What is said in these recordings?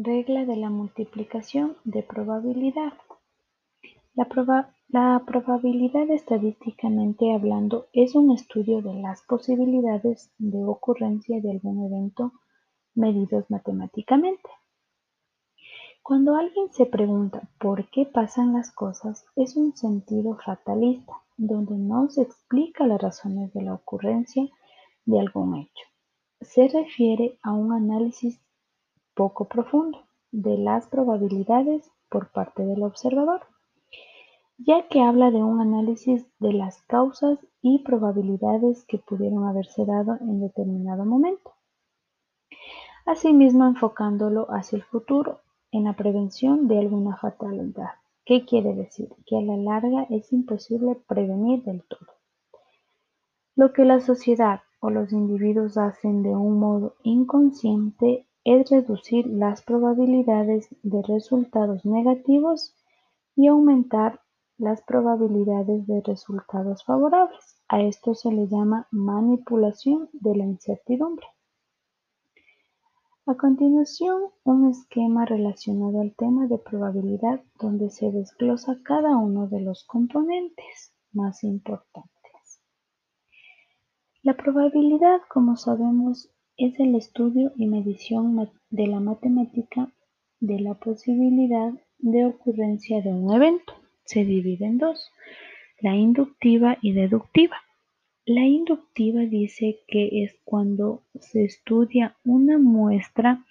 Regla de la multiplicación de probabilidad. La, probabilidad estadísticamente hablando es un estudio de las posibilidades de ocurrencia de algún evento medidos matemáticamente. Cuando alguien se pregunta por qué pasan las cosas, es un sentido fatalista, donde no se explica las razones de la ocurrencia de algún hecho. Se refiere a un análisis poco profundo de las probabilidades por parte del observador, ya que habla de un análisis de las causas y probabilidades que pudieron haberse dado en determinado momento. Asimismo, enfocándolo hacia el futuro en la prevención de alguna fatalidad. ¿Qué quiere decir? Que a la larga es imposible prevenir del todo. Lo que la sociedad o los individuos hacen de un modo inconsciente es reducir las probabilidades de resultados negativos y aumentar las probabilidades de resultados favorables. A esto se le llama manipulación de la incertidumbre. A continuación, un esquema relacionado al tema de probabilidad donde se desglosa cada uno de los componentes más importantes. La probabilidad, como sabemos, es el estudio y medición de la matemática de la posibilidad de ocurrencia de un evento. Se divide en dos, la inductiva y deductiva. La inductiva dice que es cuando se estudia una muestra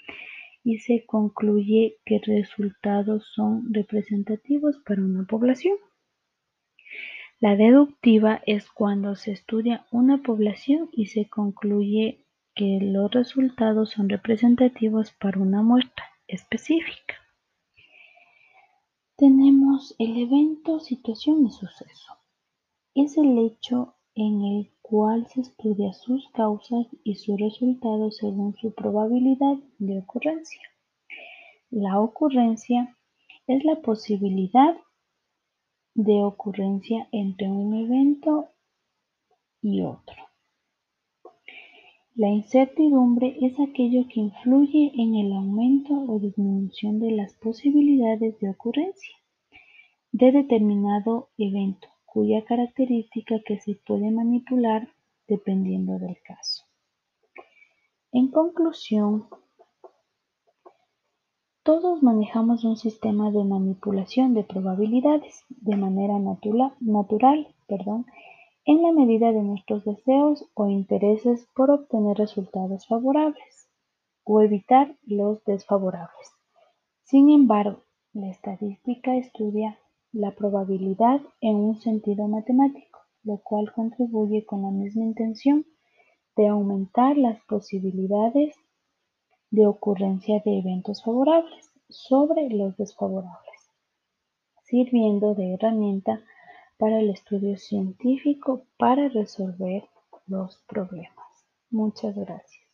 y se concluye que resultados son representativos para una población. La deductiva es cuando se estudia una población y se concluye que los resultados son representativos para una muestra específica. Tenemos el evento, situación y suceso. Es el hecho en el cual se estudia sus causas y sus resultados según su probabilidad de ocurrencia. La ocurrencia es la posibilidad de ocurrencia entre un evento y otro. La incertidumbre es aquello que influye en el aumento o disminución de las posibilidades de ocurrencia de determinado evento, cuya característica que se puede manipular dependiendo del caso. En conclusión, todos manejamos un sistema de manipulación de probabilidades de manera natural, perdón, en la medida de nuestros deseos o intereses por obtener resultados favorables o evitar los desfavorables. Sin embargo, la estadística estudia la probabilidad en un sentido matemático, lo cual contribuye con la misma intención de aumentar las posibilidades de ocurrencia de eventos favorables sobre los desfavorables, sirviendo de herramienta para el estudio científico para resolver los problemas. Muchas gracias.